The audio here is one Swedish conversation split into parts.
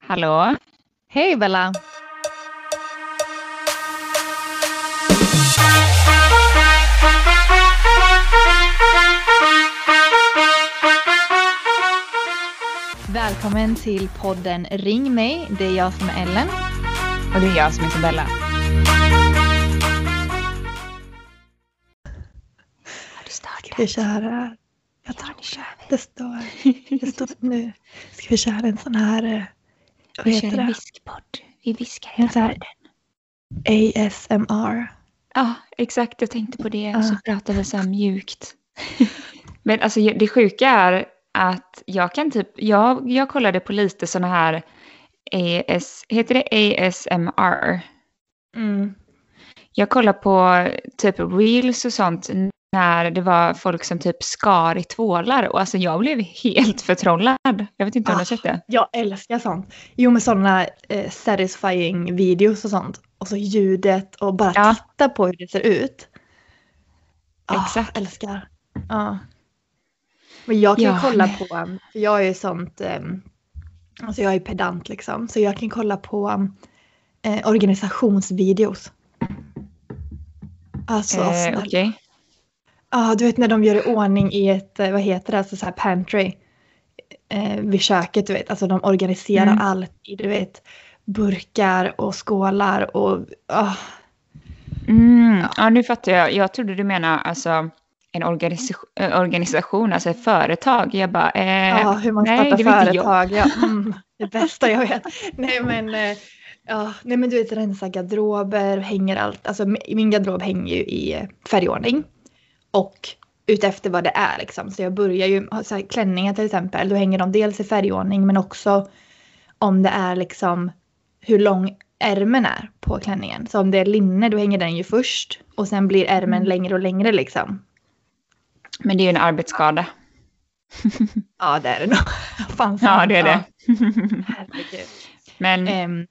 Hallå? Hej Bella! Välkommen till podden Ring mig. Det är jag som är Ellen. Och det är jag som heter Bella. Har du startat? Ska vi köra? Det står, det står nu. Ska vi köra en sån här, eh, vad Vi kör en viskpodd. Vi viskar hela tiden. ASMR. Ja, exakt. Jag tänkte på det. Och så Ja. pratar vi så här mjukt. Men alltså det sjuka är att jag kan typ, jag, jag kollade på lite såna här AS, heter det ASMR? Mm. Jag kollade på typ reels och sånt när det var folk som typ skar i tvålar och alltså jag blev helt förtrollad. Jag vet inte om du har Ah. sett det? Jag älskar sånt. Jo med sådana eh, satisfying videos och sånt. Och så ljudet och bara Ja. titta på hur det ser ut. Ah, Exakt. Älskar. Ja. Men jag kan Ja, kolla men- på, för jag är ju sånt, um, alltså jag är pedant liksom. Så jag kan kolla på eh, organisationsvideos. Alltså Eh, snälla. Okej. Ja, du vet när de gör i ordning i ett, eh, vad heter det, alltså så här pantry. Eh, vid köket, du vet. Alltså de organiserar Mm. allt i, du vet, burkar och skålar och... ah. Mm, ja, nu fattar jag. Jag trodde du menar alltså en organisation, äh, organisation alltså ett företag. Jag bara, eh, Ja, hur man nej, startar jag. företag. Ja, mm, det bästa jag vet. Nej men, eh, ja, nej men du vet rensa garderober, hänger allt. Alltså mi- min garderob hänger ju i eh, färgordning. Och utefter vad det är liksom. Så jag börjar ju, ha så här, klänningar till exempel, då hänger de dels i färgordning men också om det är liksom hur lång ärmen är på klänningen. Så om det är linne då hänger den ju först och sen blir ärmen Mm. längre och längre liksom. Men det är ju en arbetsskada. Ja det är det nog. Fan, Ja, det är det. Herregud. Men Ehm,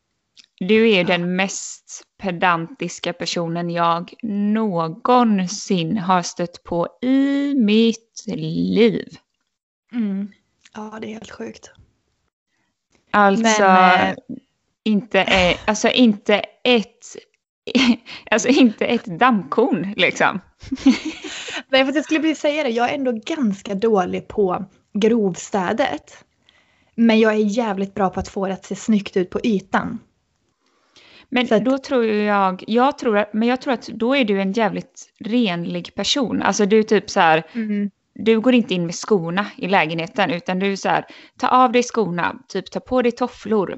du är den mest pedantiska personen jag någonsin har stött på i mitt liv. Mm. Ja, det är helt sjukt. Alltså, Men, eh, inte, är, alltså inte ett Alltså inte ett dammkorn liksom. Nej, för jag skulle precis säga det. Jag är ändå ganska dålig på grovstädet. Men jag är jävligt bra på att få det att se snyggt ut på ytan. Men att- då tror jag, jag tror att, men jag tror att då är du en jävligt renlig person. Alltså du är typ så här, du går inte in med skorna i lägenheten utan du är så här, ta av dig skorna, typ ta på dig tofflor.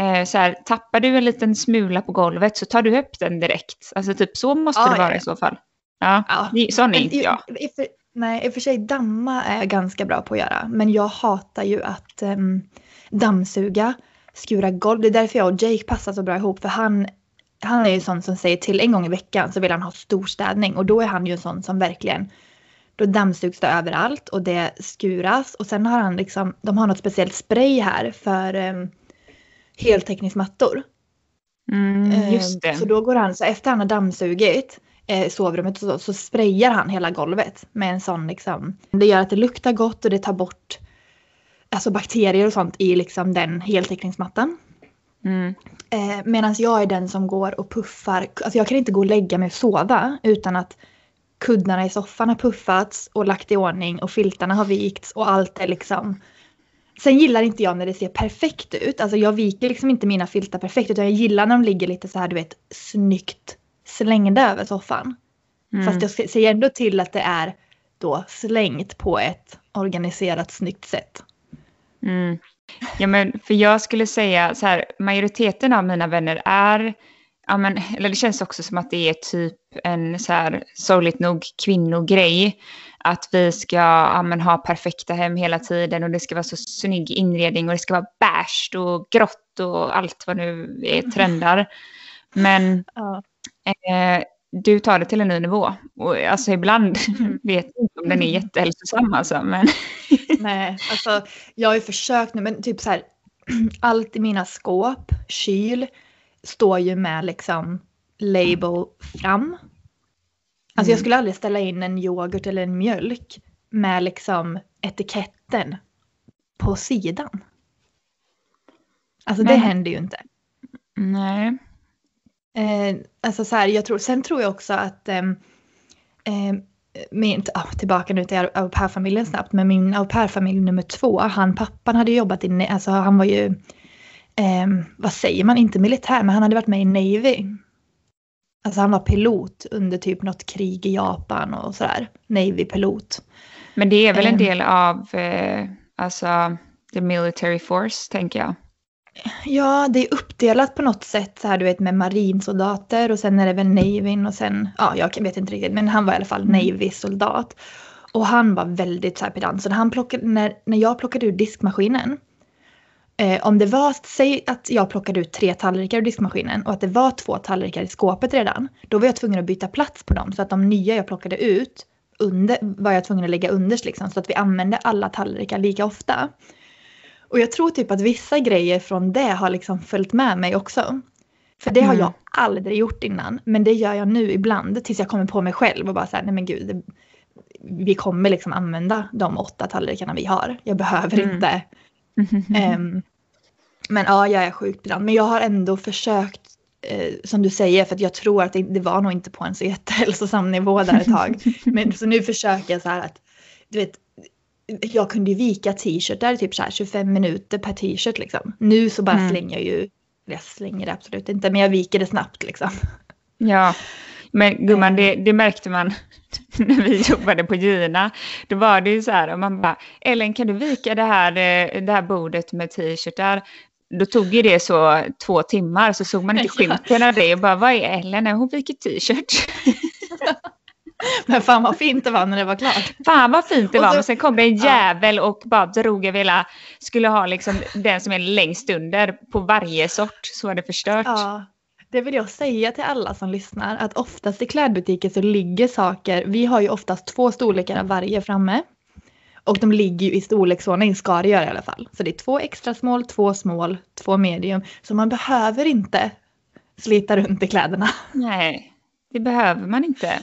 Eh, så här, tappar du en liten smula på golvet så tar du upp den direkt. Alltså typ så måste Ja, det vara ja. i så fall. Ja, Ja. det- sån är inte jag. För, nej, i och för sig damma är jag ganska bra på att göra. Men jag hatar ju att um, dammsuga, skura golv. Det är därför jag och Jake passar så bra ihop. För han, han är ju sån som säger till en gång i veckan så vill han ha storstädning. Och då är han ju en sån som verkligen då dammsugs det överallt och det skuras. Och sen har han liksom, de har något speciellt spray här för um, heltäckningsmattor. Mm, just Eh, det. Så då går han, så efter han har dammsugit eh, sovrummet så, så sprayar han hela golvet med en sån liksom. Det gör att det luktar gott och det tar bort alltså bakterier och sånt i liksom den heltäckningsmattan. Mm. Eh, Medan jag är den som går och puffar, alltså jag kan inte gå och lägga mig och sova utan att kuddarna i soffan har puffats och lagt i ordning och filtarna har vikts och allt är liksom Sen gillar inte jag när det ser perfekt ut. Alltså jag viker liksom inte mina filtar perfekt utan jag gillar när de ligger lite så här du vet snyggt slängda över soffan. Mm. Fast jag se- ser ändå till att det är då slängt på ett organiserat snyggt sätt. Mm. Ja, men för jag skulle säga så här, majoriteten av mina vänner är, ja men, eller det känns också som att det är typ en så här sorgligt nog kvinnogrej. Att vi ska ja, men, ha perfekta hem hela tiden och det ska vara så snygg inredning och det ska vara beige och grått och allt vad nu är trendar. Men Ja. eh, du tar det till en ny nivå. Och alltså ibland Mm. vet jag inte om den är jättehälsosam alltså. Men Nej, alltså jag har ju försökt nu men typ så här allt i mina skåp, kyl står ju med liksom label fram. Alltså jag Mm. skulle aldrig ställa in en yoghurt eller en mjölk med liksom etiketten på sidan. Alltså det händer ju inte. Nej. Eh, alltså så här, jag tror, sen tror jag också att ehm, ehm, min, ah, tillbaka nu till au pair-familjen snabbt, men min au pair-familj nummer två, han pappan hade jobbat i, alltså han var ju, ehm, vad säger man, inte militär, men han hade varit med i Navy. Alltså han var pilot under typ något krig i Japan och sådär, Navy-pilot. Men det är väl en Ehm. del av eh, alltså, the military force, tänker jag. Ja, det är uppdelat på något sätt så här du vet med marinsoldater och sen är det väl Navyn och sen, ja jag vet inte riktigt men han var i alla fall Mm. Navy-soldat. Och han var väldigt så här pedant så när, han plockade, när, när jag plockade ur diskmaskinen eh, om det var, säg att jag plockade ut tre tallrikar ur diskmaskinen och att det var två tallrikar i skåpet redan. Då var jag tvungen att byta plats på dem så att de nya jag plockade ut under, var jag tvungen att lägga underst liksom så att vi använde alla tallrikar lika ofta. Och jag tror typ att vissa grejer från det har liksom följt med mig också. För det har Mm. jag aldrig gjort innan. Men det gör jag nu ibland tills jag kommer på mig själv och bara så här, nej men gud. Det, vi kommer liksom använda de åtta tallrikarna vi har. Jag behöver Mm. inte. Ehm, men ja, jag är sjukt ibland. Men jag har ändå försökt, eh, som du säger, för att jag tror att det, det var nog inte på en så jättehälsosam nivå där ett tag. Men så nu försöker jag så här att, du vet, jag kunde ju vika t-shirtar typ så här 25 minuter per t-shirt liksom. Nu så bara Mm. slänger jag ju, jag slänger det absolut inte, men jag viker det snabbt liksom. Ja, men gumman, det, det märkte man när vi jobbade på Gina. Då var det ju så här, och man bara, Ellen kan du vika det här, eh, det här bordet med t-shirtar? Då tog ju det så två timmar, så såg man inte skymten av det och bara, vad är Ellen? Hon viker t-shirt. Men fan vad fint det var när det var klart. Fan vad fint det Och var, så- men sen kom det en Ja. jävel och bara drog över hela, skulle ha liksom den som är längst under på varje sort, så var det förstört. Ja, det vill jag säga till alla som lyssnar att oftast i klädbutiker så ligger saker, vi har ju oftast två storlekar av varje framme. Och de ligger ju i storleksordning, ska det göra i alla fall. Så det är två extra small, två small, två medium. Så man behöver inte slita runt i kläderna. Nej, det behöver man inte.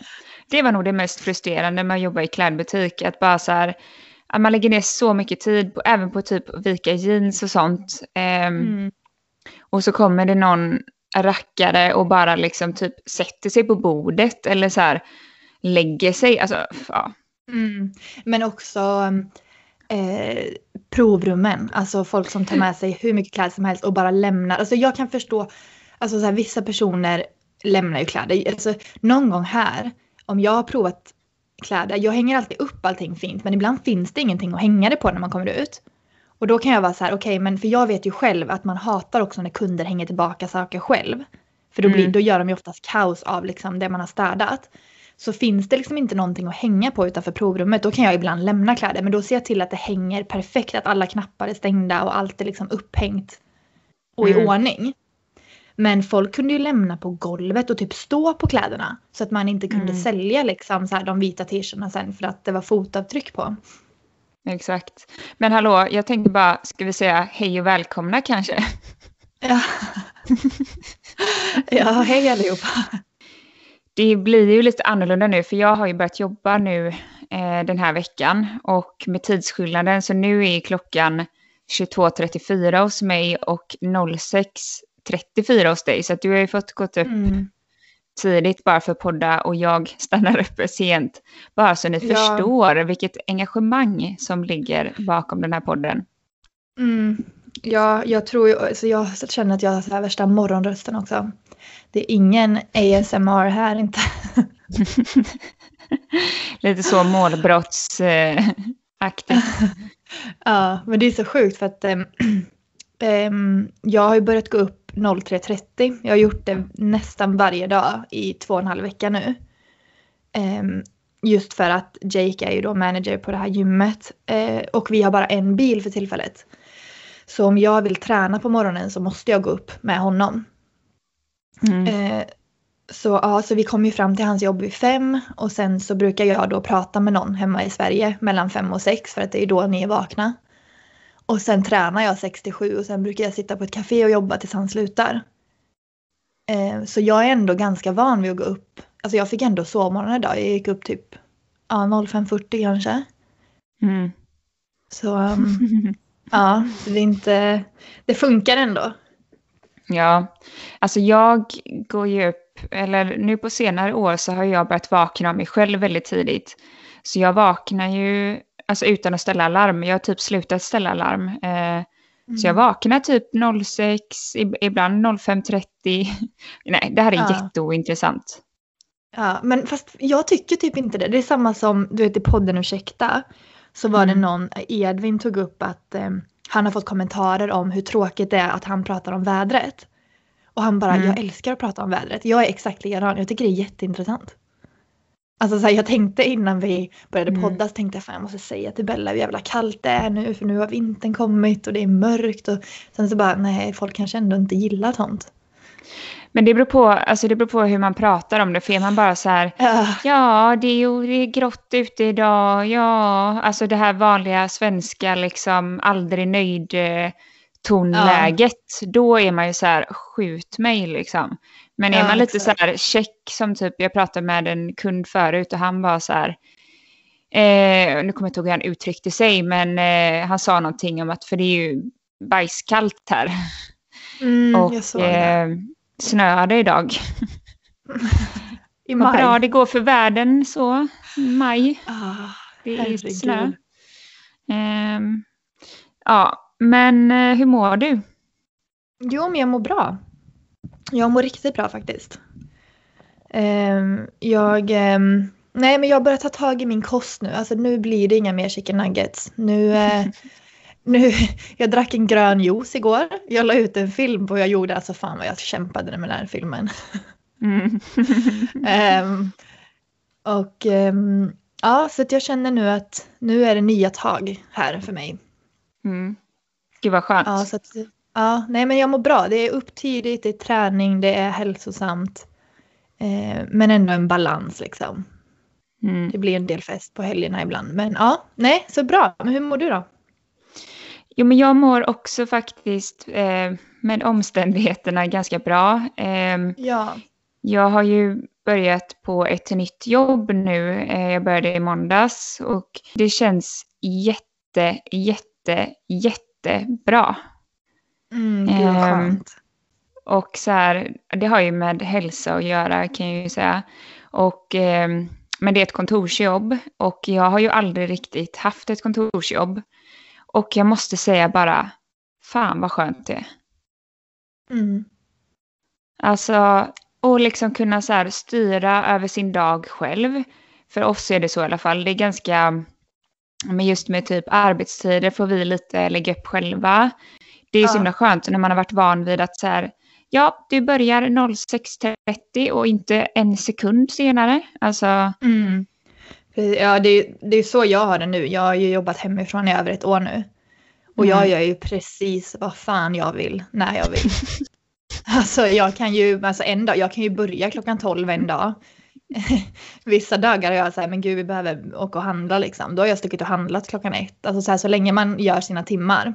Det var nog det mest frustrerande med att jobba i klädbutik. Att bara så här, att man lägger ner så mycket tid, på, även på typ vika jeans och sånt. Ehm, Mm. Och så kommer det någon rackare och bara liksom typ sätter sig på bordet eller så här lägger sig. Alltså, ja. Mm. Men också eh, provrummen, alltså folk som tar med sig hur mycket kläder som helst och bara lämnar. Alltså jag kan förstå, alltså så här, vissa personer lämnar ju kläder. Alltså, någon gång här, om jag har provat kläder, jag hänger alltid upp allting fint men ibland finns det ingenting att hänga det på när man kommer ut. Och då kan jag vara så här, okej men för jag vet ju själv att man hatar också när kunder hänger tillbaka saker själv. För då, blir, Mm. då gör de ju oftast kaos av liksom det man har städat. Så finns det liksom inte någonting att hänga på utanför provrummet då kan jag ibland lämna kläder. Men då ser jag till att det hänger perfekt, att alla knappar är stängda och allt är liksom upphängt och i Mm. ordning. Men folk kunde ju lämna på golvet och typ stå på kläderna. Så att man inte kunde Mm. sälja liksom så här de vita t-shirtarna sen för att det var fotavtryck på. Exakt. Men hallå, jag tänkte bara, ska vi säga hej och välkomna kanske? Ja, ja hej allihopa. Det blir ju lite annorlunda nu för jag har ju börjat jobba nu eh, den här veckan och med tidsskillnaden så nu är klockan 22.34 hos mig och 06.34 hos dig så att du har ju fått gått upp Mm. tidigt bara för att podda och jag stannar uppe sent. Bara så ni Ja. förstår vilket engagemang som ligger bakom den här podden. Mm. Ja, jag tror ju, alltså jag känner att jag har så här värsta morgonrösten också. Det är ingen ASMR här inte. Lite så målbrottsaktigt. Ja, men det är så sjukt för att ehm, jag har ju börjat gå upp 03.30. Jag har gjort det nästan varje dag i två och en halv vecka nu. Ehm, just för att Jake är ju då manager på det här gymmet eh, och vi har bara en bil för tillfället. Så om jag vill träna på morgonen så måste jag gå upp med honom. Mm. Eh, så ja, så vi kom ju fram till hans jobb vid fem och sen så brukar jag då prata med någon hemma i Sverige mellan fem och sex för att det är då ni är vakna. Och sen tränar jag 6 till 7 och sen brukar jag sitta på ett café och jobba tills han slutar. Eh, så jag är ändå ganska van vid att gå upp. Alltså jag fick ändå sovmorgon idag. Jag gick upp typ ja, 05.40 kanske. Mm. Så um, ja, det, är inte, det funkar ändå. Ja, alltså jag går ju upp, eller nu på senare år så har jag börjat vakna av mig själv väldigt tidigt. Så jag vaknar ju, alltså utan att ställa larm, jag har typ slutat ställa larm. Eh, mm. Så jag mm. vaknar typ 06, ibland 05.30. Nej, det här är ja. jätteointressant. Ja, men fast jag tycker typ inte det. Det är samma som, du vet i podden Ursäkta, så var mm. det någon, Edvin tog upp att eh, han har fått kommentarer om hur tråkigt det är att han pratar om vädret. Och han bara, mm. jag älskar att prata om vädret. Jag är exakt likadan, jag tycker det är jätteintressant. Alltså så här, jag tänkte innan vi började mm. podda så tänkte jag fan jag måste säga till Bella hur jävla kallt det är nu för nu har vintern kommit och det är mörkt och sen så bara nej folk kanske ändå inte gillar sånt. Men det beror, på, alltså det beror på hur man pratar om det. För är man bara så här, uh. ja det är, det är grått ute idag, ja, alltså det här vanliga svenska liksom aldrig nöjd eh, tonläget, uh. då är man ju så här, skjut mig liksom. Men är man lite så här check som typ, jag pratade med en kund förut och han var så här, eh, nu kommer jag inte ihåg hur han uttryckte sig, men eh, han sa någonting om att, för det är ju bajskallt här. Mm, och. Eh, snöade idag. I maj? Vad bra det går för världen så, maj. Ah, det är herregud. snö. Um, ja, men uh, hur mår du? Jo, men jag mår bra. Jag mår riktigt bra faktiskt. Um, jag, um, nej men jag börjar ta tag i min kost nu. Alltså nu blir det inga mer chicken nuggets. Nu, uh, nu, jag drack en grön juice igår. Jag la ut en film på hur jag gjorde, alltså fan vad jag kämpade med den här filmen. Mm. um, och um, ja, så att jag känner nu att nu är det nya tag här för mig. Mm. Gud vad skönt. Ja, så att, ja, nej men jag mår bra. Det är upp tidigt, det är träning, det är hälsosamt. Eh, men ändå en balans liksom. Mm. Det blir en del fest på helgerna ibland. Men ja, nej, så bra. Men hur mår du då? Jo, men jag mår också faktiskt eh, med omständigheterna ganska bra. Eh, ja. Jag har ju börjat på ett nytt jobb nu. Eh, jag började i måndags och det känns jätte, jätte, jättebra. Mm, det är ehm, skönt. Och så här, det har ju med hälsa att göra kan jag ju säga. Och, eh, men det är ett kontorsjobb och jag har ju aldrig riktigt haft ett kontorsjobb. Och jag måste säga bara, fan vad skönt det är. Mm. Alltså, och liksom kunna så här styra över sin dag själv. För oss är det så i alla fall. Det är ganska, men just med typ arbetstider får vi lite lägga upp själva. Det är så himla skönt när man har varit van vid att så här, ja, du börjar 06.30 och inte en sekund senare. Alltså, mm. Ja, det är, det är så jag har det nu. Jag har ju jobbat hemifrån i över ett år nu. Och mm. jag gör ju precis vad fan jag vill, när jag vill. alltså jag kan ju, alltså en dag, jag kan ju börja klockan 12 en dag. Vissa dagar har jag sagt, men gud vi behöver åka och handla liksom. Då har jag stuckit och handlat klockan ett. Alltså så, här, så länge man gör sina timmar.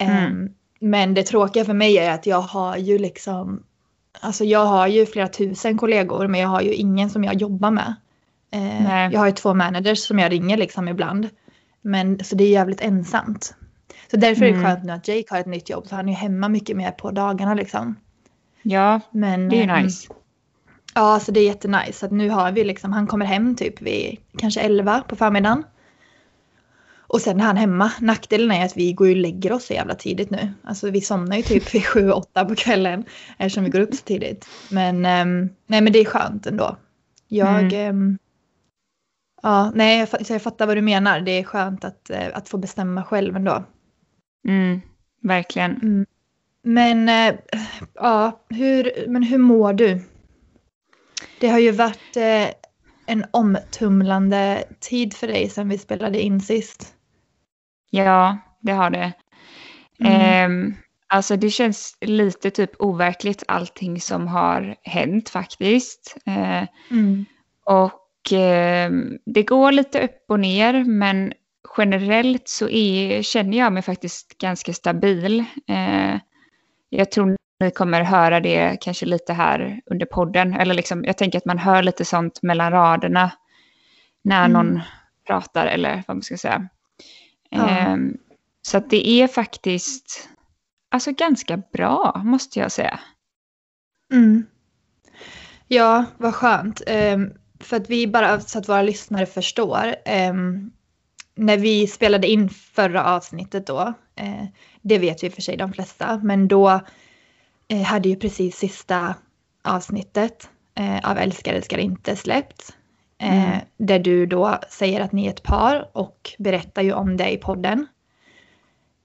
Mm. Um, men det tråkiga för mig är att jag har ju liksom, alltså jag har ju flera tusen kollegor men jag har ju ingen som jag jobbar med. Eh, jag har ju två managers som jag ringer liksom ibland. Men så det är jävligt ensamt. Så därför är det mm. skönt nu att Jake har ett nytt jobb så han är hemma mycket mer på dagarna liksom. Ja, Men, det är ju eh, nice. Ja, så det är jättenice. Så nu har vi liksom, han kommer hem typ vid kanske 11 på förmiddagen. Och sen är han hemma. Nackdelen är att vi går och lägger oss så jävla tidigt nu. Alltså vi somnar ju typ vid 7-8 på kvällen eftersom vi går upp så tidigt. Men, um, nej, men det är skönt ändå. Jag, mm. um, Ja, nej, jag, jag fattar vad du menar. Det är skönt att, eh, att få bestämma själv ändå. Mm, verkligen. Mm. Men, äh, ja, hur, men hur mår du? Det har ju varit äh, en omtumlande tid för dig sedan vi spelade in sist. Ja, det har det. Mm. Eh, alltså det känns lite typ overkligt allting som har hänt faktiskt. Eh, mm. Och eh, det går lite upp och ner men generellt så är, känner jag mig faktiskt ganska stabil. Eh, jag tror ni kommer höra det kanske lite här under podden. Eller liksom, jag tänker att man hör lite sånt mellan raderna när mm. någon pratar eller vad man ska säga. Ja. Ehm, så att det är faktiskt alltså ganska bra, måste jag säga. Mm. Ja, vad skönt. Ehm, för att vi bara, så att våra lyssnare förstår. ehm, när vi spelade in förra avsnittet då, eh, det vet ju för sig de flesta, men då eh, hade ju precis sista avsnittet eh, av Älskar älskar inte släppts. Eh, Mm. Där du då säger att ni är ett par och berättar ju om det i podden.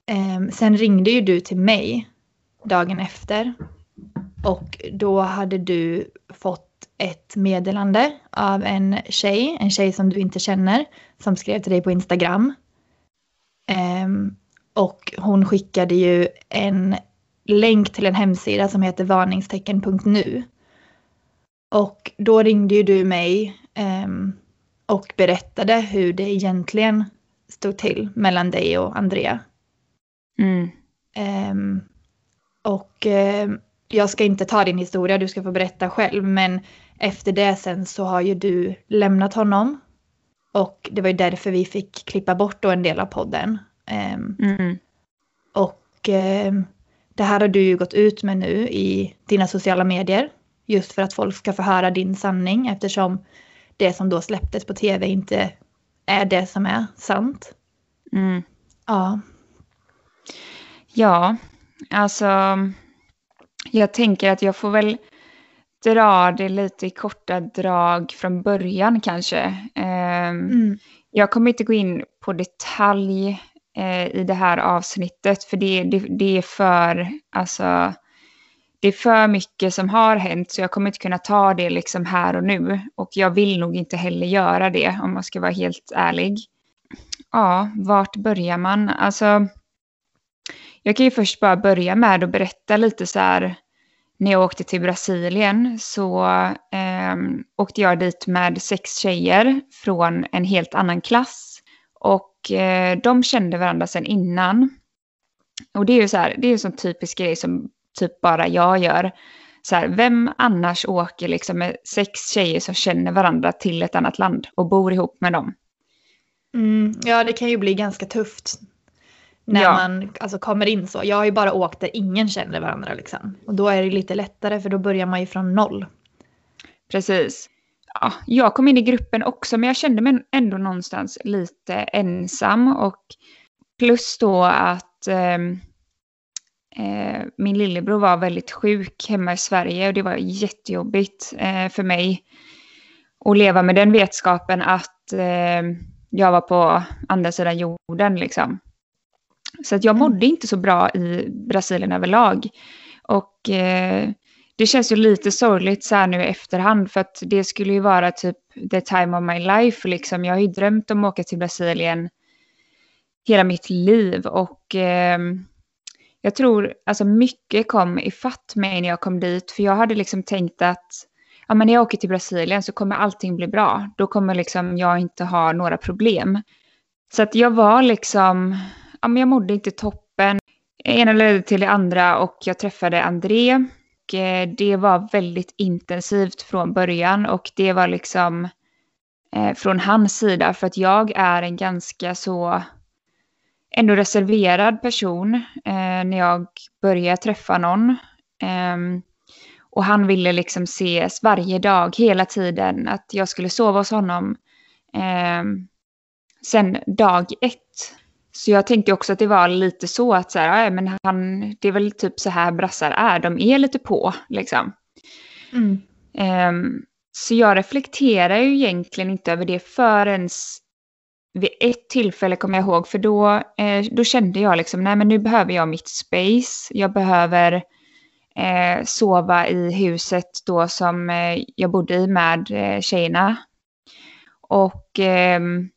Ehm, sen ringde ju du till mig dagen efter och då hade du fått ett meddelande av en tjej, en tjej som du inte känner, som skrev till dig på Instagram. Ehm, och hon skickade ju en länk till en hemsida som heter varningstecken.nu. Och då ringde ju du mig och berättade hur det egentligen stod till mellan dig och Andrea. Mm. Ehm, och ehm, jag ska inte ta din historia, du ska få berätta själv. Men efter det sen så har ju du lämnat honom. Och det var ju därför vi fick klippa bort då en del av podden. Ehm, Mm. och ehm, det här har du ju gått ut med nu i dina sociala medier. Just för att folk ska få höra din sanning eftersom det som då släpptes på tv inte är det som är sant. Mm. Ja. Ja, alltså jag tänker att jag får väl dra det lite i korta drag från början kanske. Ehm, Mm. Jag kommer inte gå in på detalj eh, i det här avsnittet för det, det, det är för, alltså, det är för mycket som har hänt så jag kommer inte kunna ta det liksom här och nu. Och jag vill nog inte heller göra det om man ska vara helt ärlig. Ja, vart börjar man? Alltså, jag kan ju först bara börja med att berätta lite så här. När jag åkte till Brasilien så eh, åkte jag dit med sex tjejer från en helt annan klass. Och eh, de kände varandra sedan innan. Och det är ju så här, det är en sån typisk grej som typ bara jag gör. Så här, vem annars åker liksom med sex tjejer som känner varandra till ett annat land och bor ihop med dem? Mm, ja, det kan ju bli ganska tufft. När Ja. man alltså, kommer in så. Jag har ju bara åkt där ingen känner varandra liksom. Och då är det lite lättare för då börjar man ju från noll. Precis. Ja, jag kom in i gruppen också, men jag kände mig ändå någonstans lite ensam. Och plus då att eh, min lillebror var väldigt sjuk hemma i Sverige och det var jättejobbigt eh, för mig att leva med den vetskapen att eh, jag var på andra sidan jorden liksom. Så att jag Mm. mådde inte så bra i Brasilien överlag. Och eh, det känns ju lite sorgligt så här nu i efterhand för att det skulle ju vara typ the time of my life liksom. Jag har ju drömt om att åka till Brasilien hela mitt liv och ehm, jag tror alltså mycket kom ifatt mig när jag kom dit för jag hade liksom tänkt att ja, men när jag åker till Brasilien så kommer allting bli bra. Då kommer liksom jag inte ha några problem. Så att jag var liksom, ja men jag mådde inte toppen. Ena ledde till det andra och jag träffade André. Och eh, det var väldigt intensivt från början och det var liksom eh, från hans sida för att jag är en ganska så ändå reserverad person eh, när jag började träffa någon. Ehm, och han ville liksom ses varje dag, hela tiden, att jag skulle sova hos honom. ehm, sen dag ett. Så jag tänkte också att det var lite så att så här, ja, men han, det är väl typ så här brassar är, de är lite på liksom. Mm. Ehm, så jag reflekterar ju egentligen inte över det förrän vid ett tillfälle kommer jag ihåg, för då, eh, då kände jag liksom, nej men nu behöver jag mitt space. Jag behöver eh, sova i huset då som eh, jag bodde i med eh, tjejerna. Och ehm,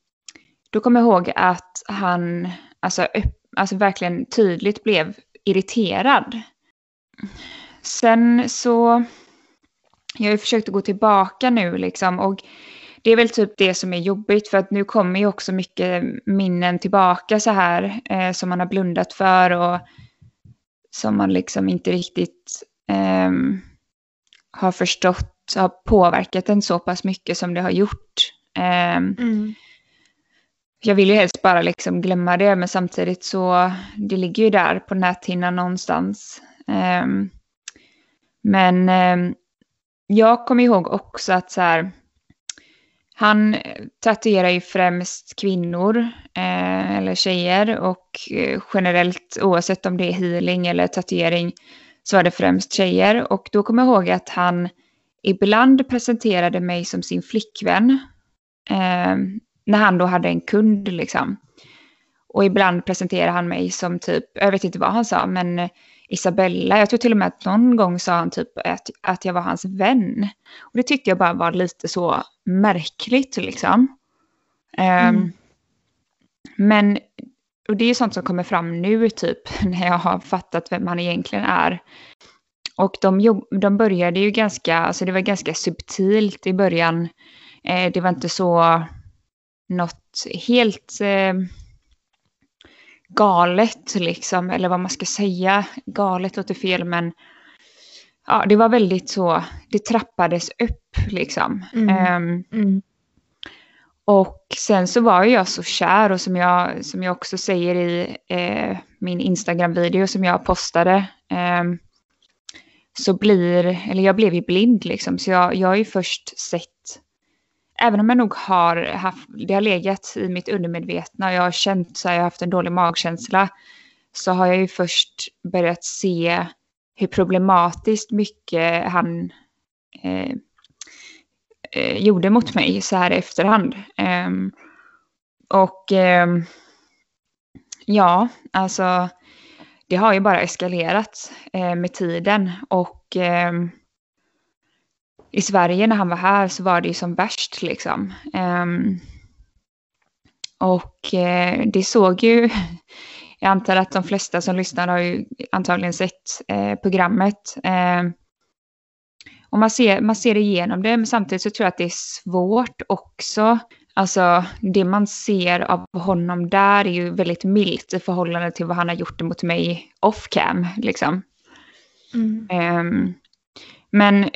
då kommer jag ihåg att han alltså, alltså verkligen tydligt blev irriterad. Sen så, jag har ju försökt att gå tillbaka nu liksom och det är väl typ det som är jobbigt för att nu kommer ju också mycket minnen tillbaka så här eh, som man har blundat för och som man liksom inte riktigt ehm, har förstått har påverkat en så pass mycket som det har gjort. Ehm, Mm. jag vill ju helst bara liksom glömma det, men samtidigt så det ligger ju där på näthinnan någonstans. Um, men um, jag kommer ihåg också att så här, han tatuerar ju främst kvinnor eh, eller tjejer och eh, generellt oavsett om det är healing eller tatuering så var det främst tjejer. Och då kommer jag ihåg att han ibland presenterade mig som sin flickvän. Eh, när han då hade en kund liksom. Och ibland presenterade han mig som typ, jag vet inte vad han sa, men Isabella, jag tror till och med att någon gång sa han typ att, att jag var hans vän. Och det tyckte jag bara var lite så märkligt liksom. Mm. Um, men, och det är sånt som kommer fram nu typ, när jag har fattat vem han egentligen är. Och de, de började ju ganska, alltså det var ganska subtilt i början. Eh, det var inte så något helt eh, galet liksom, eller vad man ska säga. Galet låter fel, men ja, det var väldigt så, det trappades upp liksom. Mm. Um, mm. Och sen så var jag så kär och som jag, som jag också säger i eh, min Instagram-video som jag postade. Eh, så blir, eller jag blev ju blind liksom. Så jag, jag har ju först sett, även om jag nog har haft, det har legat i mitt undermedvetna och jag har känt så här, jag har haft en dålig magkänsla. Så har jag ju först börjat se hur problematiskt mycket han eh, eh, gjorde mot mig så här i efterhand. Eh, och ehm, ja, alltså det har ju bara eskalerat eh, med tiden och ehm, i Sverige när han var här så var det ju som värst liksom. Ehm, och eh, det såg ju, jag antar att de flesta som lyssnar har ju antagligen sett eh, programmet. Och man ser, man ser igenom det, men samtidigt så tror jag att det är svårt också. Alltså det man ser av honom där är ju väldigt milt i förhållande till vad han har gjort mot mig off cam. Liksom. Mm. Um, men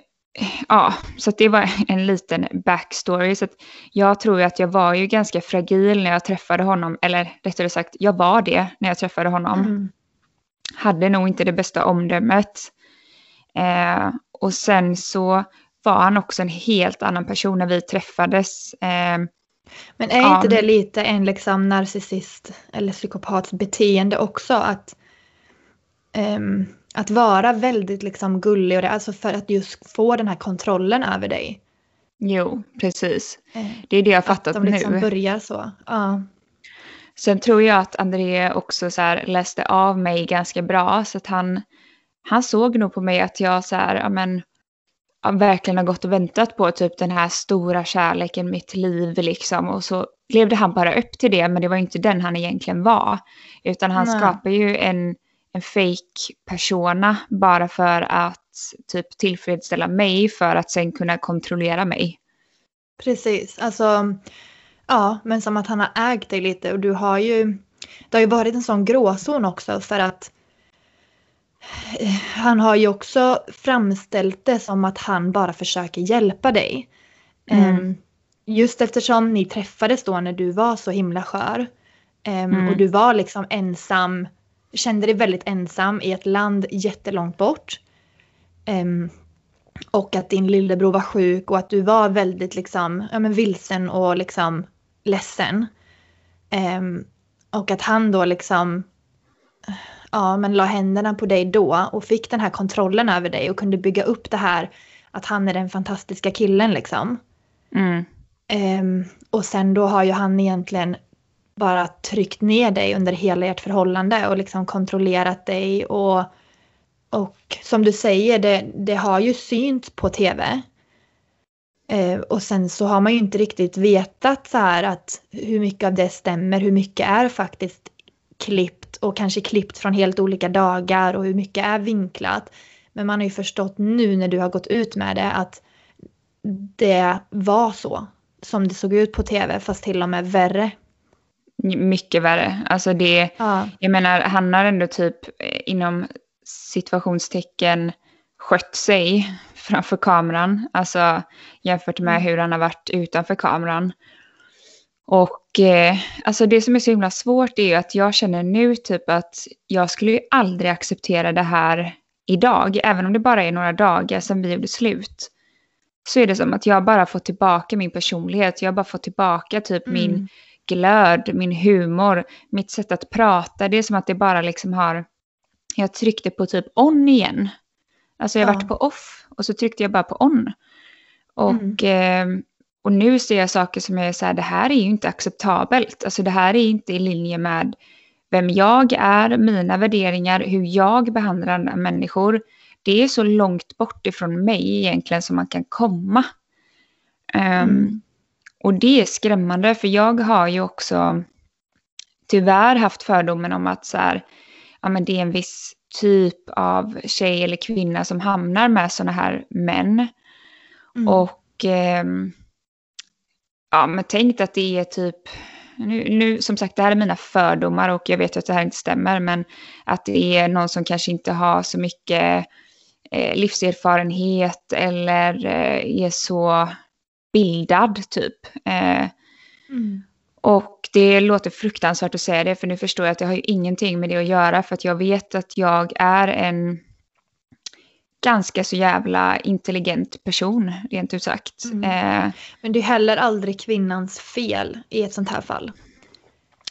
ja, så det var en liten backstory. Så jag tror att jag var ju ganska fragil när jag träffade honom, eller rättare sagt, jag var det när jag träffade honom. Mm. Hade nog inte det bästa omdömet. Eh, och sen så var han också en helt annan person när vi träffades. Eh, men är ja, inte det lite en liksom narcissist eller psykopats beteende också? Att, um, att vara väldigt liksom gullig och det, alltså för att just få den här kontrollen över dig. Jo, precis. Eh, det är det jag har fattat att de liksom nu. börjar så. Ja. Sen tror jag att André också så läste av mig ganska bra så att han han såg nog på mig att jag så här, ja men, verkligen har gått och väntat på typ den här stora kärleken, mitt liv liksom. Och så levde han bara upp till det, men det var inte den han egentligen var. Utan han Nej. skapar ju en, en fake persona bara för att typ tillfredsställa mig för att sen kunna kontrollera mig. Precis, alltså ja, men som att han har ägt dig lite och du har ju, det har ju varit en sån gråzon också för att han har ju också framställt det som att han bara försöker hjälpa dig. Mm. Um, just eftersom ni träffades då när du var så himla skör. Um, mm. Och du var liksom ensam, kände dig väldigt ensam i ett land jättelångt bort. Um, och att din lillebror var sjuk och att du var väldigt liksom, ja, men vilsen och liksom ledsen. och att han då liksom ja, men la händerna på dig då och fick den här kontrollen över dig och kunde bygga upp det här att han är den fantastiska killen liksom. Mm. Um, och sen då har ju han egentligen bara tryckt ner dig under hela ert förhållande och liksom kontrollerat dig och, och som du säger, det, det har ju synts på tv. Eh, och sen så har man ju inte riktigt vetat så här att hur mycket av det stämmer, hur mycket är faktiskt klippt och kanske klippt från helt olika dagar och hur mycket är vinklat. Men man har ju förstått nu när du har gått ut med det att det var så som det såg ut på tv fast till och med värre. Mycket värre. Alltså det, ja. jag menar han har ändå typ eh, inom situationstecken skött sig framför kameran. Alltså jämfört med mm. hur han har varit utanför kameran. Och eh, alltså det som är så himla svårt är ju att jag känner nu typ att jag skulle ju aldrig acceptera det här idag, även om det bara är några dagar sedan vi gjorde slut. Så är det som att jag bara får tillbaka min personlighet, jag bara får tillbaka typ mm. min glöd, min humor, mitt sätt att prata. Det är som att det bara liksom har, jag tryckte på typ on igen. Alltså jag ja. varit på off och så tryckte jag bara på on. Och, mm. eh, och nu ser jag saker som jag är så här, det här är ju inte acceptabelt. Alltså det här är inte i linje med vem jag är, mina värderingar, hur jag behandlar andra människor. Det är så långt bort ifrån mig egentligen som man kan komma. Um, mm. Och det är skrämmande för jag har ju också tyvärr haft fördomen om att så här, ja, men det är en viss typ av tjej eller kvinna som hamnar med sådana här män. Mm. Och eh, ja, men tänk att det är typ, nu, nu som sagt det här är mina fördomar och jag vet att det här inte stämmer, men att det är någon som kanske inte har så mycket eh, livserfarenhet eller eh, är så bildad typ. Eh, mm. Och det låter fruktansvärt att säga det, för nu förstår jag att det har ju ingenting med det att göra, för att jag vet att jag är en ganska så jävla intelligent person, rent ut sagt. Mm. Eh, Men det är heller aldrig kvinnans fel i ett sånt här fall.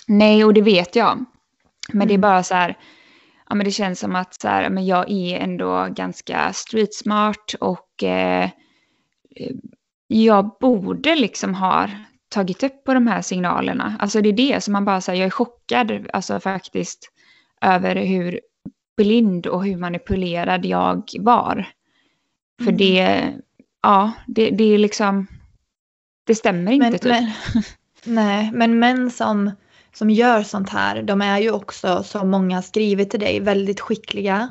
Nej, och det vet jag. Men mm. det är mm. bara så här, ja men det känns som att så här, men jag är ändå ganska street smart och eh, jag borde liksom ha tagit upp på de här signalerna. Alltså det är det som man bara säger, jag är chockad alltså faktiskt över hur blind och hur manipulerad jag var. För mm. det, ja, det, det är liksom, det stämmer inte men, typ. Men, nej, men män som, som gör sånt här, de är ju också, som många skrivit till dig, väldigt skickliga.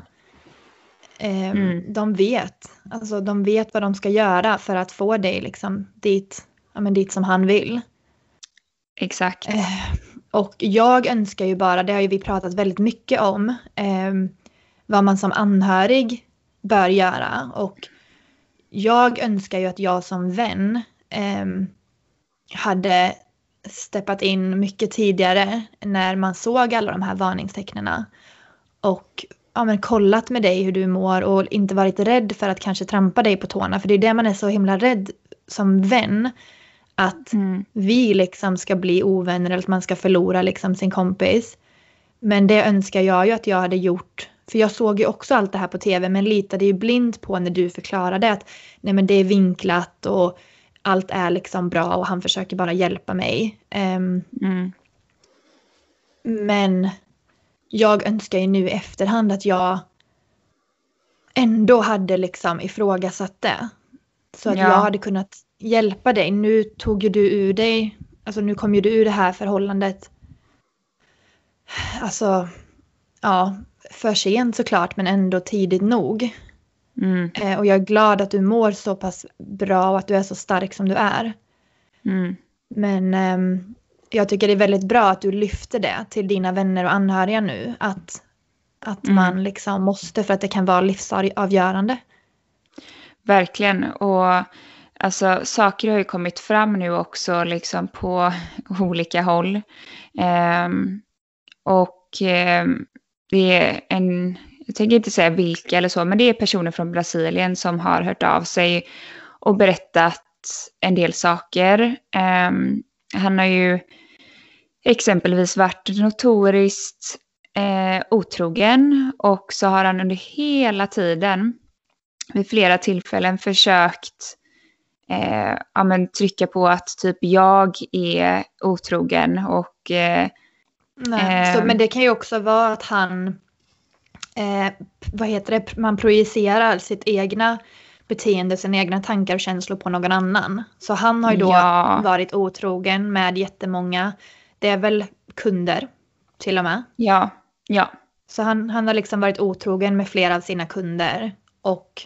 Eh, mm. De vet, alltså de vet vad de ska göra för att få dig liksom dit, ja, men dit som han vill. Exakt. Eh, och jag önskar ju bara, det har ju vi pratat väldigt mycket om, eh, vad man som anhörig bör göra. Och jag önskar ju att jag som vän eh, hade steppat in mycket tidigare när man såg alla de här varningstecknen. Och ja, men kollat med dig hur du mår och inte varit rädd för att kanske trampa dig på tårna. För det är det man är så himla rädd som vän. Att mm. vi liksom ska bli ovänner eller att man ska förlora liksom sin kompis. Men det önskar jag ju att jag hade gjort. För jag såg ju också allt det här på tv men litade ju blint på när du förklarade att nej men det är vinklat och allt är liksom bra och han försöker bara hjälpa mig. Um, mm. Men jag önskar ju nu i efterhand att jag ändå hade liksom ifrågasatt det. Så att ja. jag hade kunnat hjälpa dig. Nu tog ju du ur dig, alltså nu kom ju du ur det här förhållandet. Alltså, ja, för sent såklart men ändå tidigt nog. Mm. Eh, och jag är glad att du mår så pass bra och att du är så stark som du är. Mm. Men eh, jag tycker det är väldigt bra att du lyfter det till dina vänner och anhöriga nu. Att, att mm. man liksom måste för att det kan vara livsavgörande. Verkligen. Och alltså, saker har ju kommit fram nu också liksom på olika håll. Um, och um, det är en, jag tänker inte säga vilka eller så, men det är personer från Brasilien som har hört av sig och berättat en del saker. Um, han har ju exempelvis varit notoriskt eh, otrogen och så har han under hela tiden vid flera tillfällen försökt eh, ja, men trycka på att typ jag är otrogen och eh, Nej, så, eh, men det kan ju också vara att han eh, vad heter det, man projicerar sitt egna beteende, sina egna tankar och känslor på någon annan. Så han har ju då ja. varit otrogen med jättemånga det är väl kunder till och med. Ja, ja. Så han, han har liksom varit otrogen med flera av sina kunder och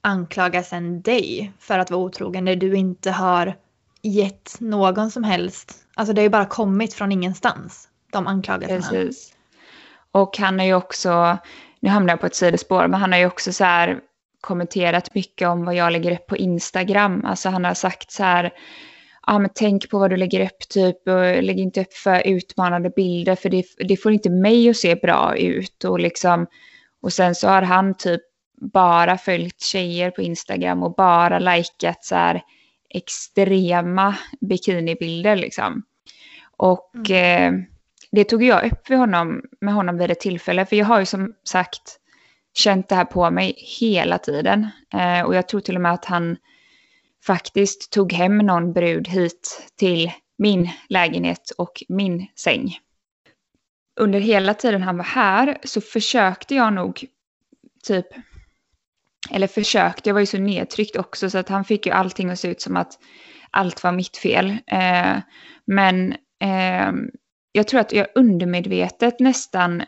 anklagar sen dig för att vara otrogen när du inte har gett någon som helst, alltså det har ju bara kommit från ingenstans, de anklagelserna. Precis. Och han har ju också, nu hamnar jag på ett sidospår, men han har ju också så här kommenterat mycket om vad jag lägger upp på Instagram. Alltså han har sagt så här, ja, men tänk på vad du lägger upp typ och lägg inte upp för utmanande bilder för det, det får inte mig att se bra ut och liksom och sen så har han typ bara följt tjejer på Instagram och bara likat så här extrema bikinibilder liksom. Och mm. eh, det tog jag upp med honom, med honom vid ett tillfälle, för jag har ju som sagt känt det här på mig hela tiden. Eh, och jag tror till och med att han faktiskt tog hem någon brud hit till min lägenhet och min säng. Under hela tiden han var här så försökte jag nog typ, eller försökte, jag var ju så nedtryckt också så att han fick ju allting att se ut som att allt var mitt fel. Eh, men eh, jag tror att jag undermedvetet nästan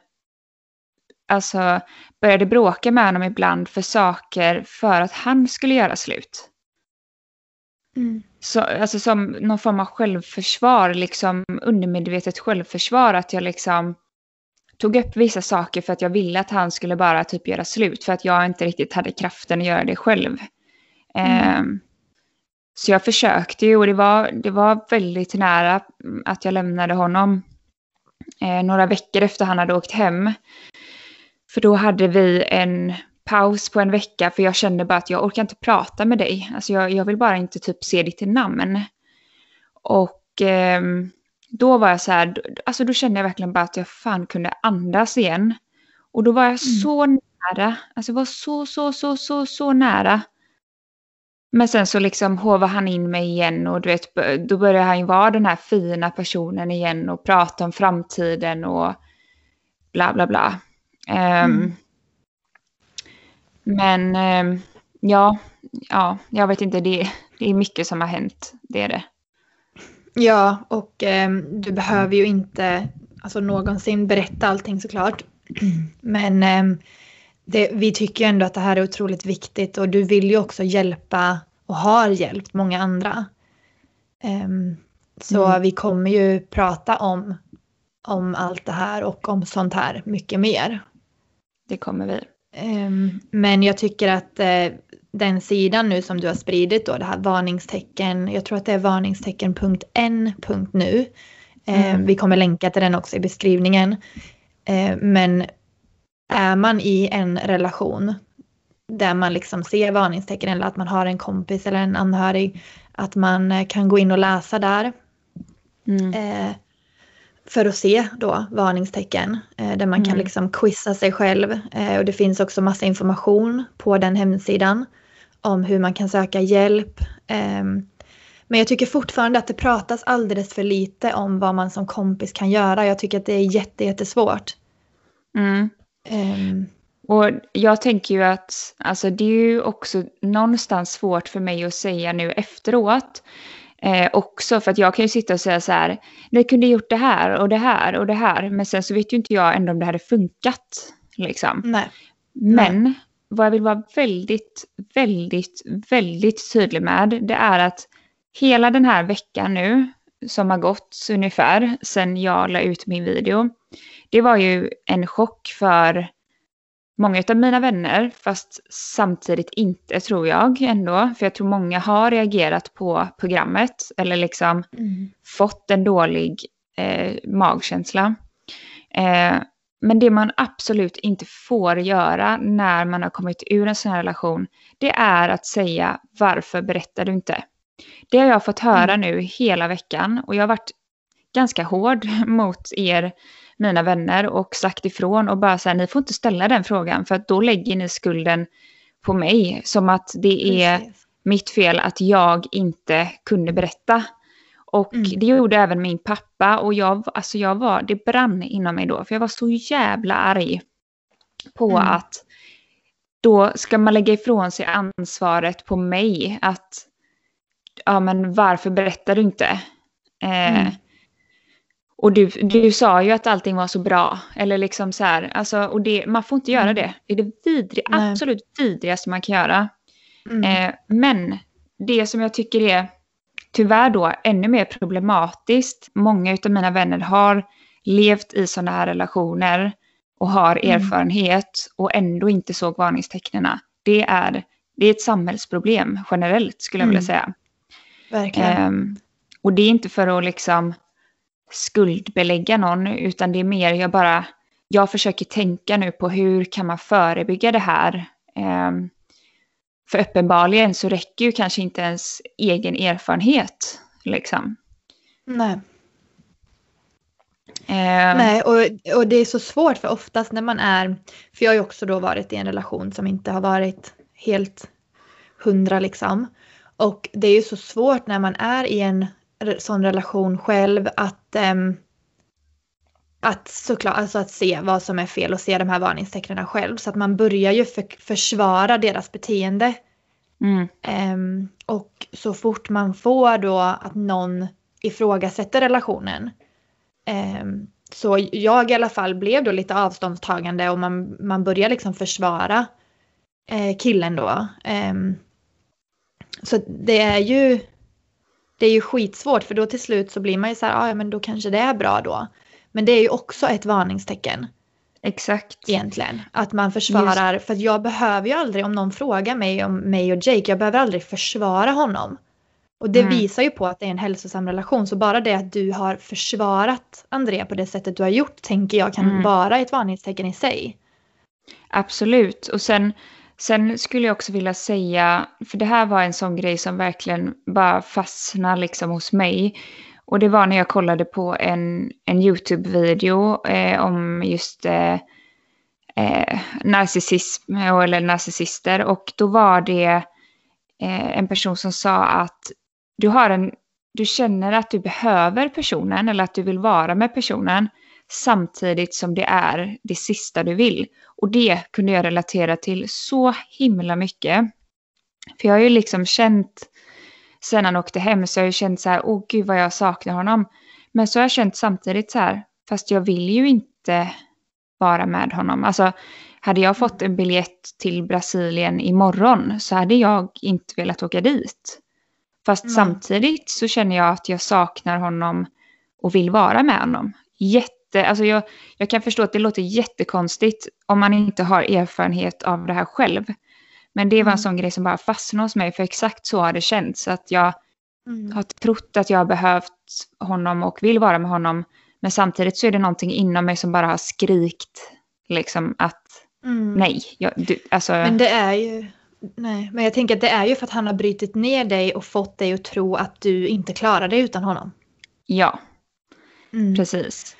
alltså, började bråka med honom ibland för saker för att han skulle göra slut. Mm. Så, alltså som någon form av självförsvar, liksom undermedvetet självförsvar, att jag liksom tog upp vissa saker för att jag ville att han skulle bara typ göra slut, för att jag inte riktigt hade kraften att göra det själv. Mm. Um, så jag försökte ju och det var, det var väldigt nära att jag lämnade honom eh, några veckor efter han hade åkt hem. För då hade vi en paus på en vecka för jag kände bara att jag orkar inte prata med dig. Alltså jag, jag vill bara inte typ se ditt namn. Och eh, då var jag så här, alltså då kände jag verkligen bara att jag fan kunde andas igen. Och då var jag mm. så nära, alltså jag var så, så, så, så, så nära. Men sen så liksom hovar han in mig igen och du vet, då börjar han ju vara den här fina personen igen och prata om framtiden och bla bla bla. Um, mm. Men um, ja, ja, jag vet inte, det, det är mycket som har hänt, det är det. Ja, och um, du behöver ju inte alltså, någonsin berätta allting såklart. Men det, vi tycker ändå att det här är otroligt viktigt och du vill ju också hjälpa och har hjälpt många andra. Um, så mm. vi kommer ju prata om, om allt det här och om sånt här mycket mer. Det kommer vi. Um, men jag tycker att uh, den sidan nu som du har spridit då, det här varningstecken, jag tror att det är varningstecken.n.nu. Mm. Uh, vi kommer länka till den också i beskrivningen. Uh, men är man i en relation där man liksom ser varningstecken eller att man har en kompis eller en anhörig, att man eh, kan gå in och läsa där. Mm. För att se då varningstecken eh, där man mm. kan liksom quizza sig själv. Eh, och det finns också massa information på den hemsidan om hur man kan söka hjälp. Ehm, men jag tycker fortfarande att det pratas alldeles för lite om vad man som kompis kan göra. Jag tycker att det är jättesvårt. Mm. Um, och jag tänker ju att alltså, det är ju också någonstans svårt för mig att säga nu efteråt. Eh, också för att jag kan ju sitta och säga så här, ni kunde gjort det här och det här och det här. Men sen så vet ju inte jag ändå om det hade funkat. Liksom. Nej. Men Nej. vad jag vill vara väldigt, väldigt, väldigt tydlig med, det är att hela den här veckan nu, som har gått ungefär sedan jag la ut min video, det var ju en chock för många av mina vänner, fast samtidigt inte tror jag ändå. För jag tror många har reagerat på programmet eller liksom mm. fått en dålig eh, magkänsla. Eh, men det man absolut inte får göra när man har kommit ur en sån här relation, det är att säga varför berättar du inte? Det har jag fått höra mm. nu hela veckan och jag har varit ganska hård mot er mina vänner och sagt ifrån och bara så här, ni får inte ställa den frågan för att då lägger ni skulden på mig som att det är Precis. mitt fel att jag inte kunde berätta. Och mm. det gjorde även min pappa och jag, alltså jag var, det brann inom mig då för jag var så jävla arg på mm. att då ska man lägga ifrån sig ansvaret på mig att ja men varför berättar du inte? Eh, mm. Och du, du sa ju att allting var så bra. Eller liksom så här, alltså, och det, man får inte göra mm. det. Det är det vidri, absolut vidrigaste man kan göra. Mm. Eh, men det som jag tycker är tyvärr då ännu mer problematiskt. Många av mina vänner har levt i sådana här relationer och har mm. erfarenhet och ändå inte såg varningstecknen. Det är, det är ett samhällsproblem generellt skulle jag vilja mm. säga. Verkligen. Eh, Och det är inte för att liksom skuldbelägga någon, utan det är mer jag bara, jag försöker tänka nu på hur kan man förebygga det här. Um, för uppenbarligen så räcker ju kanske inte ens egen erfarenhet. Liksom. Nej. Eh. Nej, och, och det är så svårt för oftast när man är, för jag har ju också då varit i en relation som inte har varit helt hundra liksom. Och det är ju så svårt när man är i en sån relation själv att um, att såklart, alltså att se vad som är fel och se de här varningstecknen själv. Så att man börjar ju för, försvara deras beteende. Mm. Um, och så fort man får då att någon ifrågasätter relationen. Um, så jag i alla fall blev då lite avståndstagande och man, man börjar liksom försvara eh, killen då. Um, så det är ju det är ju skitsvårt för då till slut så blir man ju så här, ah, ja men då kanske det är bra då. Men det är ju också ett varningstecken. Exakt. Egentligen. Att man försvarar, Just. för jag behöver ju aldrig, om någon frågar mig om mig och Jake, jag behöver aldrig försvara honom. Och det mm. visar ju på att det är en hälsosam relation. Så bara det att du har försvarat Andrea på det sättet du har gjort tänker jag kan mm. vara ett varningstecken i sig. Absolut. Och sen, sen skulle jag också vilja säga, för det här var en sån grej som verkligen bara fastnade liksom hos mig. Och det var när jag kollade på en, en YouTube-video eh, om just eh, eh, narcissism eh, eller narcissister. Och då var det eh, en person som sa att du, har en, du känner att du behöver personen eller att du vill vara med personen samtidigt som det är det sista du vill. Och det kunde jag relatera till så himla mycket. För jag har ju liksom känt sen han åkte hem så har jag känt så här, åh gud vad jag saknar honom. Men så har jag känt samtidigt så här, fast jag vill ju inte vara med honom. Alltså, hade jag fått en biljett till Brasilien imorgon så hade jag inte velat åka dit. Fast mm. samtidigt så känner jag att jag saknar honom och vill vara med honom. Jätte, alltså jag, jag kan förstå att det låter jättekonstigt om man inte har erfarenhet av det här själv. Men det var en mm. sån grej som bara fastnade hos mig, för exakt så har det känts. Att jag mm. har trott att jag har behövt honom och vill vara med honom. Men samtidigt så är det någonting inom mig som bara har skrikt liksom att mm. nej. Jag, du, alltså... Men det är ju, nej, men jag tänker att det är ju för att han har brutit ner dig och fått dig att tro att du inte klarar dig utan honom. Ja, mm. precis.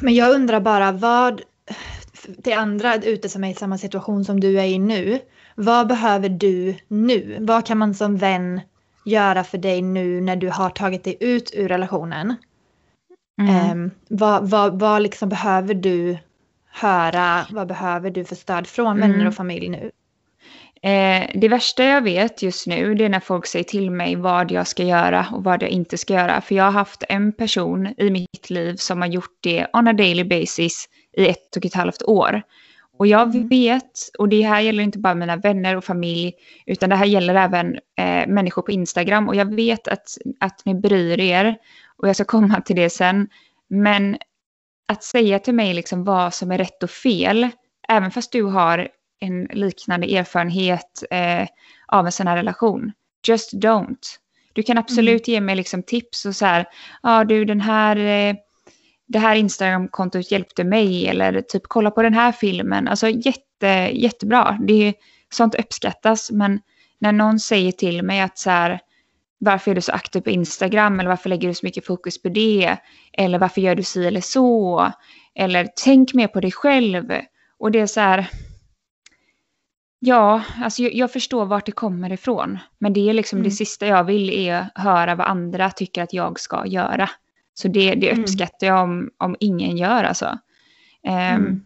Men jag undrar bara vad, till andra ute som är i samma situation som du är i nu. Vad behöver du nu? Vad kan man som vän göra för dig nu när du har tagit dig ut ur relationen? Mm. Um, vad, vad, vad liksom behöver du höra? Vad behöver du för stöd från mm. vänner och familj nu? Eh, det värsta jag vet just nu det är när folk säger till mig vad jag ska göra och vad jag inte ska göra. För jag har haft en person i mitt liv som har gjort det on a daily basis i ett och ett halvt år. Och jag mm. vet, och det här gäller inte bara mina vänner och familj, utan det här gäller även eh, människor på Instagram. Och jag vet att, att ni bryr er, och jag ska komma till det sen. Men att säga till mig liksom vad som är rätt och fel, även fast du har en liknande erfarenhet eh, av en sån här relation, just don't. Du kan absolut mm. ge mig liksom tips och så här, ja ah, du den här eh, det här Instagram-kontot hjälpte mig eller typ kolla på den här filmen. Alltså jätte, jättebra. Det är, sånt uppskattas men när någon säger till mig att så här, varför är du så aktiv på Instagram eller varför lägger du så mycket fokus på det? Eller varför gör du si eller så? Eller tänk mer på dig själv. Och det är så här, ja, alltså jag, jag förstår vart det kommer ifrån. Men det är liksom mm. det sista jag vill är höra vad andra tycker att jag ska göra. Så det, det mm. uppskattar jag om, om ingen gör alltså. Um, mm.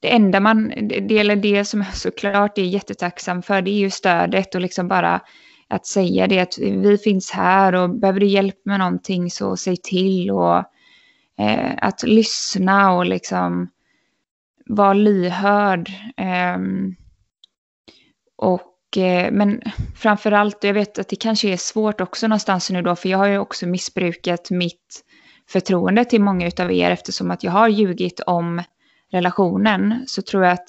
Det enda man, det, eller det som jag såklart är jättetacksam för, det är ju stödet och liksom bara att säga det att vi finns här och behöver du hjälp med någonting så säg till och eh, att lyssna och liksom vara lyhörd. Eh, och, eh, men framför allt, jag vet att det kanske är svårt också någonstans nu då, för jag har ju också missbrukat mitt förtroende till många av er eftersom att jag har ljugit om relationen så tror jag att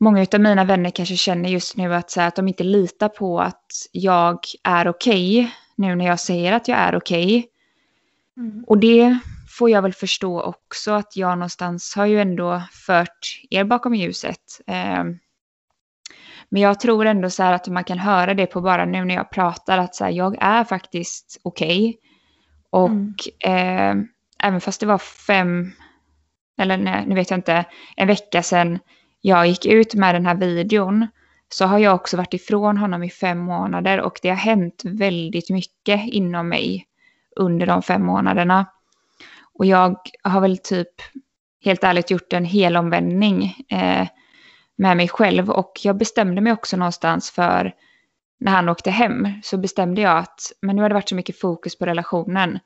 många av mina vänner kanske känner just nu att, så här, att de inte litar på att jag är okej okay nu när jag säger att jag är okej. Okay. Mm. Och det får jag väl förstå också att jag någonstans har ju ändå fört er bakom ljuset. Eh, men jag tror ändå så här att man kan höra det på bara nu när jag pratar att så här, jag är faktiskt okej. Okay. Och mm. eh, även fast det var fem, eller nej, nu vet jag inte, en vecka sedan jag gick ut med den här videon så har jag också varit ifrån honom i fem månader och det har hänt väldigt mycket inom mig under de fem månaderna. Och jag har väl typ helt ärligt gjort en helomvändning eh, med mig själv. Och jag bestämde mig också någonstans för när han åkte hem så bestämde jag att men nu har det varit så mycket fokus på relationen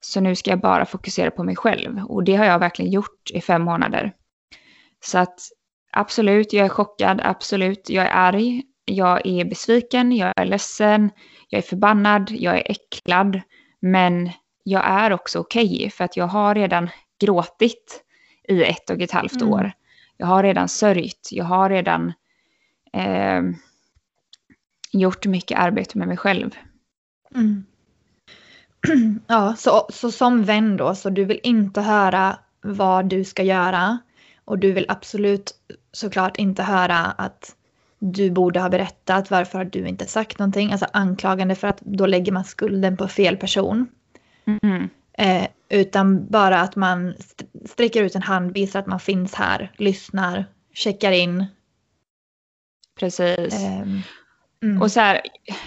så nu ska jag bara fokusera på mig själv. Och det har jag verkligen gjort i fem månader. Så att absolut, jag är chockad, absolut, jag är arg, jag är besviken, jag är ledsen, jag är förbannad, jag är äcklad, men jag är också okej okay för att jag har redan gråtit i ett och ett halvt mm. Jag har redan sörjt, jag har redan eh, gjort mycket arbete med mig själv. Mm. Ja, så, så som vän då, så du vill inte höra vad du ska göra och du vill absolut såklart inte höra att du borde ha berättat, varför har du inte sagt någonting? Alltså anklagande för att då lägger man skulden på fel person. Mm. Eh, utan bara att man sträcker ut en hand, visar att man finns här, lyssnar, checkar in. Precis. Eh, mm. Och så här,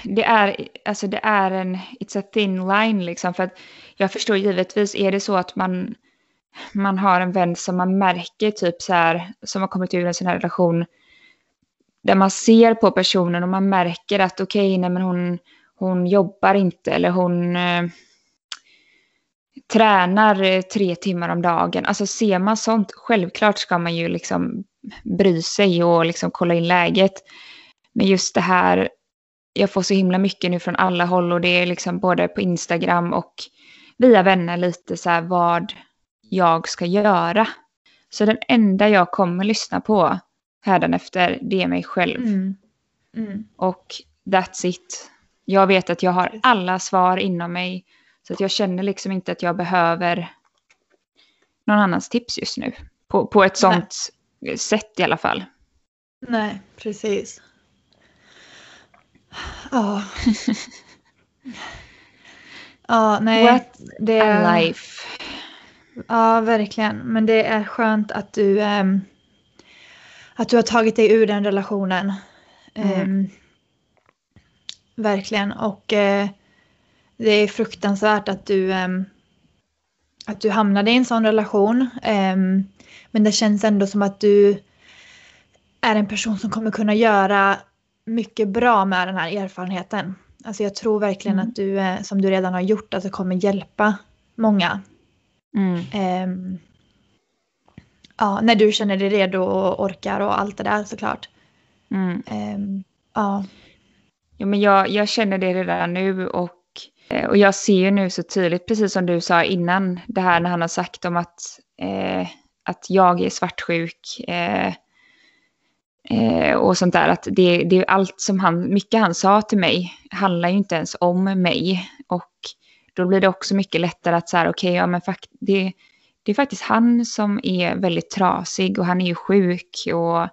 det är, alltså det är en, it's a thin line liksom. För att jag förstår givetvis, är det så att man, man har en vän som man märker typ så här, som har kommit ur en sån här relation, där man ser på personen och man märker att okej, okay, nej men hon, hon jobbar inte eller hon eh, tränar eh, tre timmar om dagen. Alltså ser man sånt, självklart ska man ju liksom bry sig och liksom kolla in läget. Men just det här, jag får så himla mycket nu från alla håll och det är liksom både på Instagram och via vänner lite så här vad jag ska göra. Så den enda jag kommer lyssna på hädanefter, det är mig själv. Mm. Mm. Och that's it. Jag vet att jag har alla svar inom mig så att jag känner liksom inte att jag behöver någon annans tips just nu. På, på ett sånt nej. sätt i alla fall. Nej, precis. Ja. ja, nej. What det är... life. Ja, verkligen. Men det är skönt att du, ähm, att du har tagit dig ur den relationen. Mm. Ähm, verkligen. Och äh, det är fruktansvärt att du, um, att du hamnade i en sån relation. Um, men det känns ändå som att du är en person som kommer kunna göra mycket bra med den här erfarenheten. Alltså jag tror verkligen mm. att du, eh, som du redan har gjort, att det kommer hjälpa många. Mm. Um, ja, när du känner dig redo och orkar och allt det där såklart. Mm. Ja. Jo, men jag, jag känner det redan nu och och jag ser ju nu så tydligt, precis som du sa innan, det här när han har sagt om att, eh, att jag är svartsjuk eh, eh, och sånt där. Att det, det är allt som han, mycket han sa till mig handlar ju inte ens om mig. Och då blir det också mycket lättare att så här, okej, okay, ja men fakt det, det är faktiskt han som är väldigt trasig och han är ju sjuk och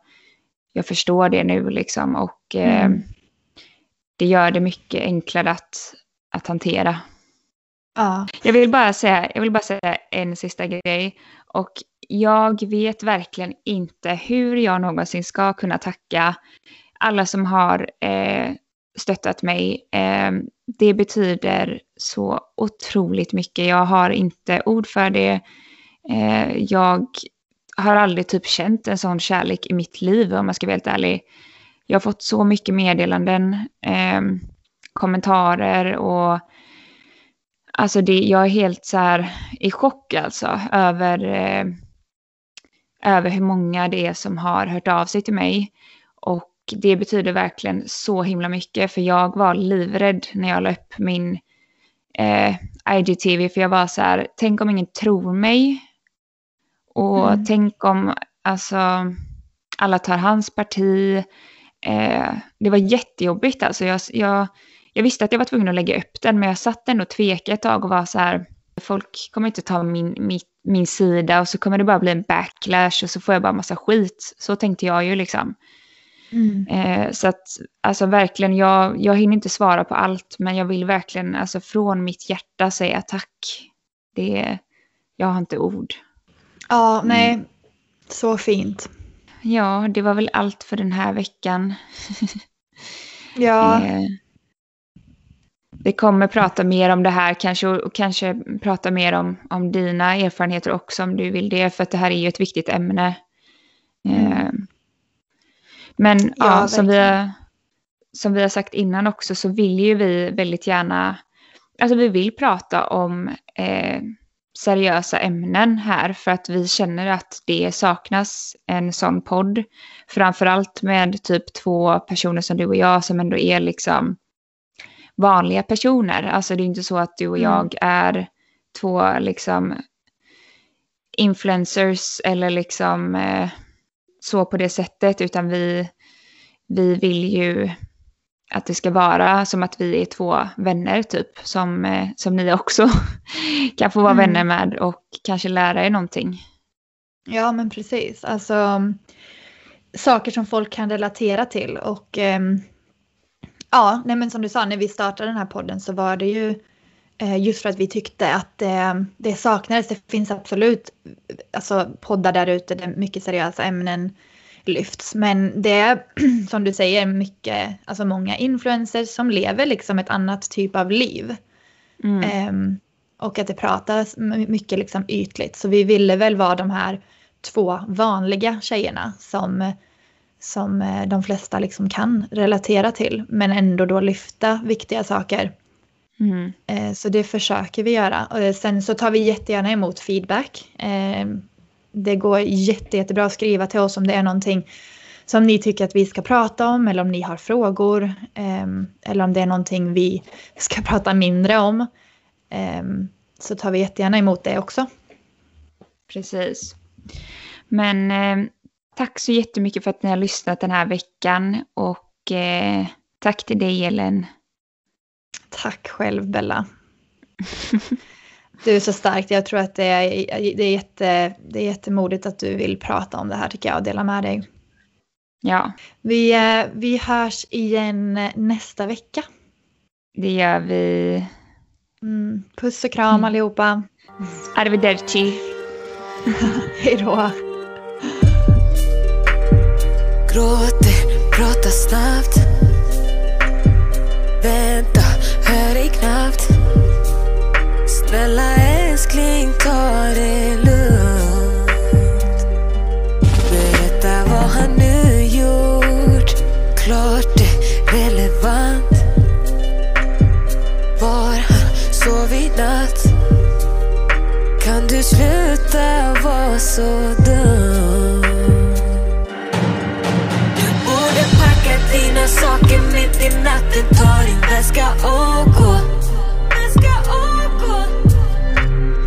jag förstår det nu liksom. Och eh, mm. det gör det mycket enklare att, att hantera. Ja. Jag vill bara säga, jag vill bara säga en sista grej. Och jag vet verkligen inte hur jag någonsin ska kunna tacka alla som har eh, stöttat mig. Eh, det betyder så otroligt mycket. Jag har inte ord för det. Eh, jag har aldrig typ känt en sån kärlek i mitt liv om jag ska vara helt ärlig. Jag har fått så mycket meddelanden. Kommentarer och alltså det, jag är helt så här i chock alltså över, eh, över hur många det är som har hört av sig till mig. Och det betyder verkligen så himla mycket för jag var livrädd när jag la upp min eh, IGTV för jag var så här, tänk om ingen tror mig. Och mm. tänk om alltså alla tar hans parti. Eh, det var jättejobbigt alltså. Jag, jag, jag visste att jag var tvungen att lägga upp den, men jag satt ändå och tvekade ett tag och var så här, folk kommer inte ta min, min, min sida och så kommer det bara bli en backlash och så får jag bara massa skit. Så tänkte jag ju liksom. Mm. Eh, så att alltså verkligen, jag, jag hinner inte svara på allt, men jag vill verkligen alltså från mitt hjärta säga tack. Det, jag har inte ord. Ja, nej, mm. så fint. Ja, det var väl allt för den här veckan. ja. Eh, vi kommer prata mer om det här kanske och kanske prata mer om, om dina erfarenheter också om du vill det. För att det här är ju ett viktigt ämne. Mm. Eh, men ja, ja som, vi har, som vi har sagt innan också så vill ju vi väldigt gärna, alltså vi vill prata om eh, seriösa ämnen här för att vi känner att det saknas en sån podd. Framförallt med typ två personer som du och jag som ändå är liksom vanliga personer. Alltså det är inte så att du och mm. jag är två liksom influencers eller liksom eh, så på det sättet utan vi, vi vill ju att det ska vara som att vi är två vänner typ som, eh, som ni också kan få vara mm. vänner med och kanske lära er någonting. Ja men precis, alltså saker som folk kan relatera till och eh, ja, nej men som du sa när vi startade den här podden så var det ju eh, just för att vi tyckte att det, det saknades. Det finns absolut alltså, poddar där ute där mycket seriösa ämnen lyfts. Men det är som du säger mycket, alltså många influencers som lever liksom ett annat typ av liv. Mm. Um, och att det pratas mycket liksom ytligt. Så vi ville väl vara de här två vanliga tjejerna som, som eh, de flesta liksom kan relatera till. Men ändå då lyfta viktiga saker. Mm. Eh, så det försöker vi göra. Och sen så tar vi jättegärna emot feedback. Det går jätte, jättebra att skriva till oss om det är någonting som ni tycker att vi ska prata om eller om ni har frågor eh, eller om det är någonting vi ska prata mindre om. Eh, så tar vi jättegärna emot det också. Precis. Men eh, tack så jättemycket för att ni har lyssnat den här veckan och eh, tack till dig Ellen. Tack själv Bella. Du är så stark. Jag tror att det är, det, är jätte, det är jättemodigt att du vill prata om det här tycker jag och dela med dig. Ja. Vi, eh, vi hörs igen nästa vecka. Det gör vi. Mm, puss och kram mm. allihopa. Arrivederci. Hej då. Gråter, pratar snabbt. Vänta, hör dig knappt. Snälla älskling, ta det lugnt. Berätta vad han nu gjort. Klart det relevant. Var han sovit natt? Kan du sluta vara så dum? Med dina saker mitt i natten. Ta din väska och gå.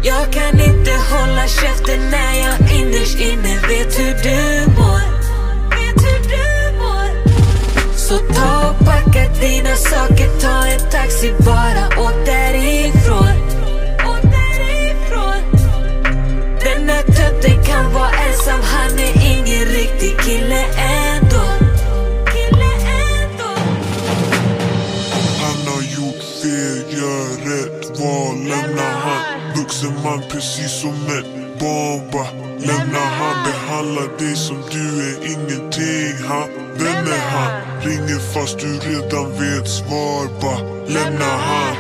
Jag kan inte hålla käften när jag innerst inne vet hur du mår. Vet hur du mår. Så ta och packa dina saker, ta en taxi bara, åk därifrån. Åk därifrån. Den här tönten kan vara ensam, han är ingen riktig kille än vuxen man precis som ett barn bara Lämna han, behandlar dig som du är ingenting han Vem är han? Ringer fast du redan vet svar bara Lämna han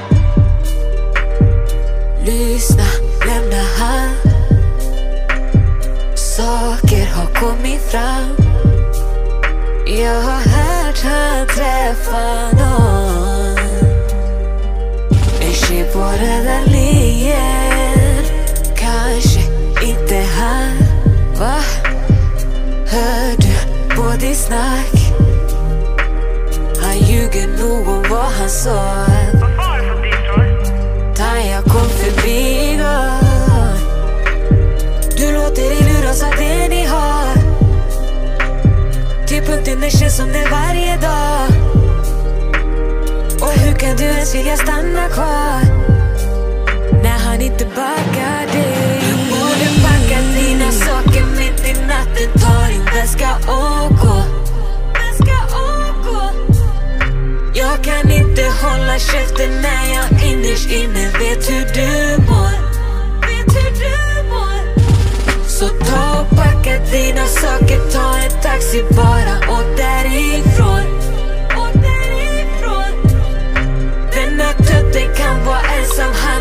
Lyssna, lämna han Saker har kommit fram Jag har hört han träffa någon En tjej på röda linjen snack? Han ljuger nog om vad han sa Tanja kom förbi igår Du låter dig luras av det ni har. Till punkten det känns som det varje dag. Och hur Kan du ens vilja stanna kvar? När han inte backar dig? hålla käften när jag innerst inne vet hur du mår. Vet hur du mår. Så ta och packa dina saker, ta en taxi bara och därifrån. Åk därifrån. Denna tutten kan vara ensam, han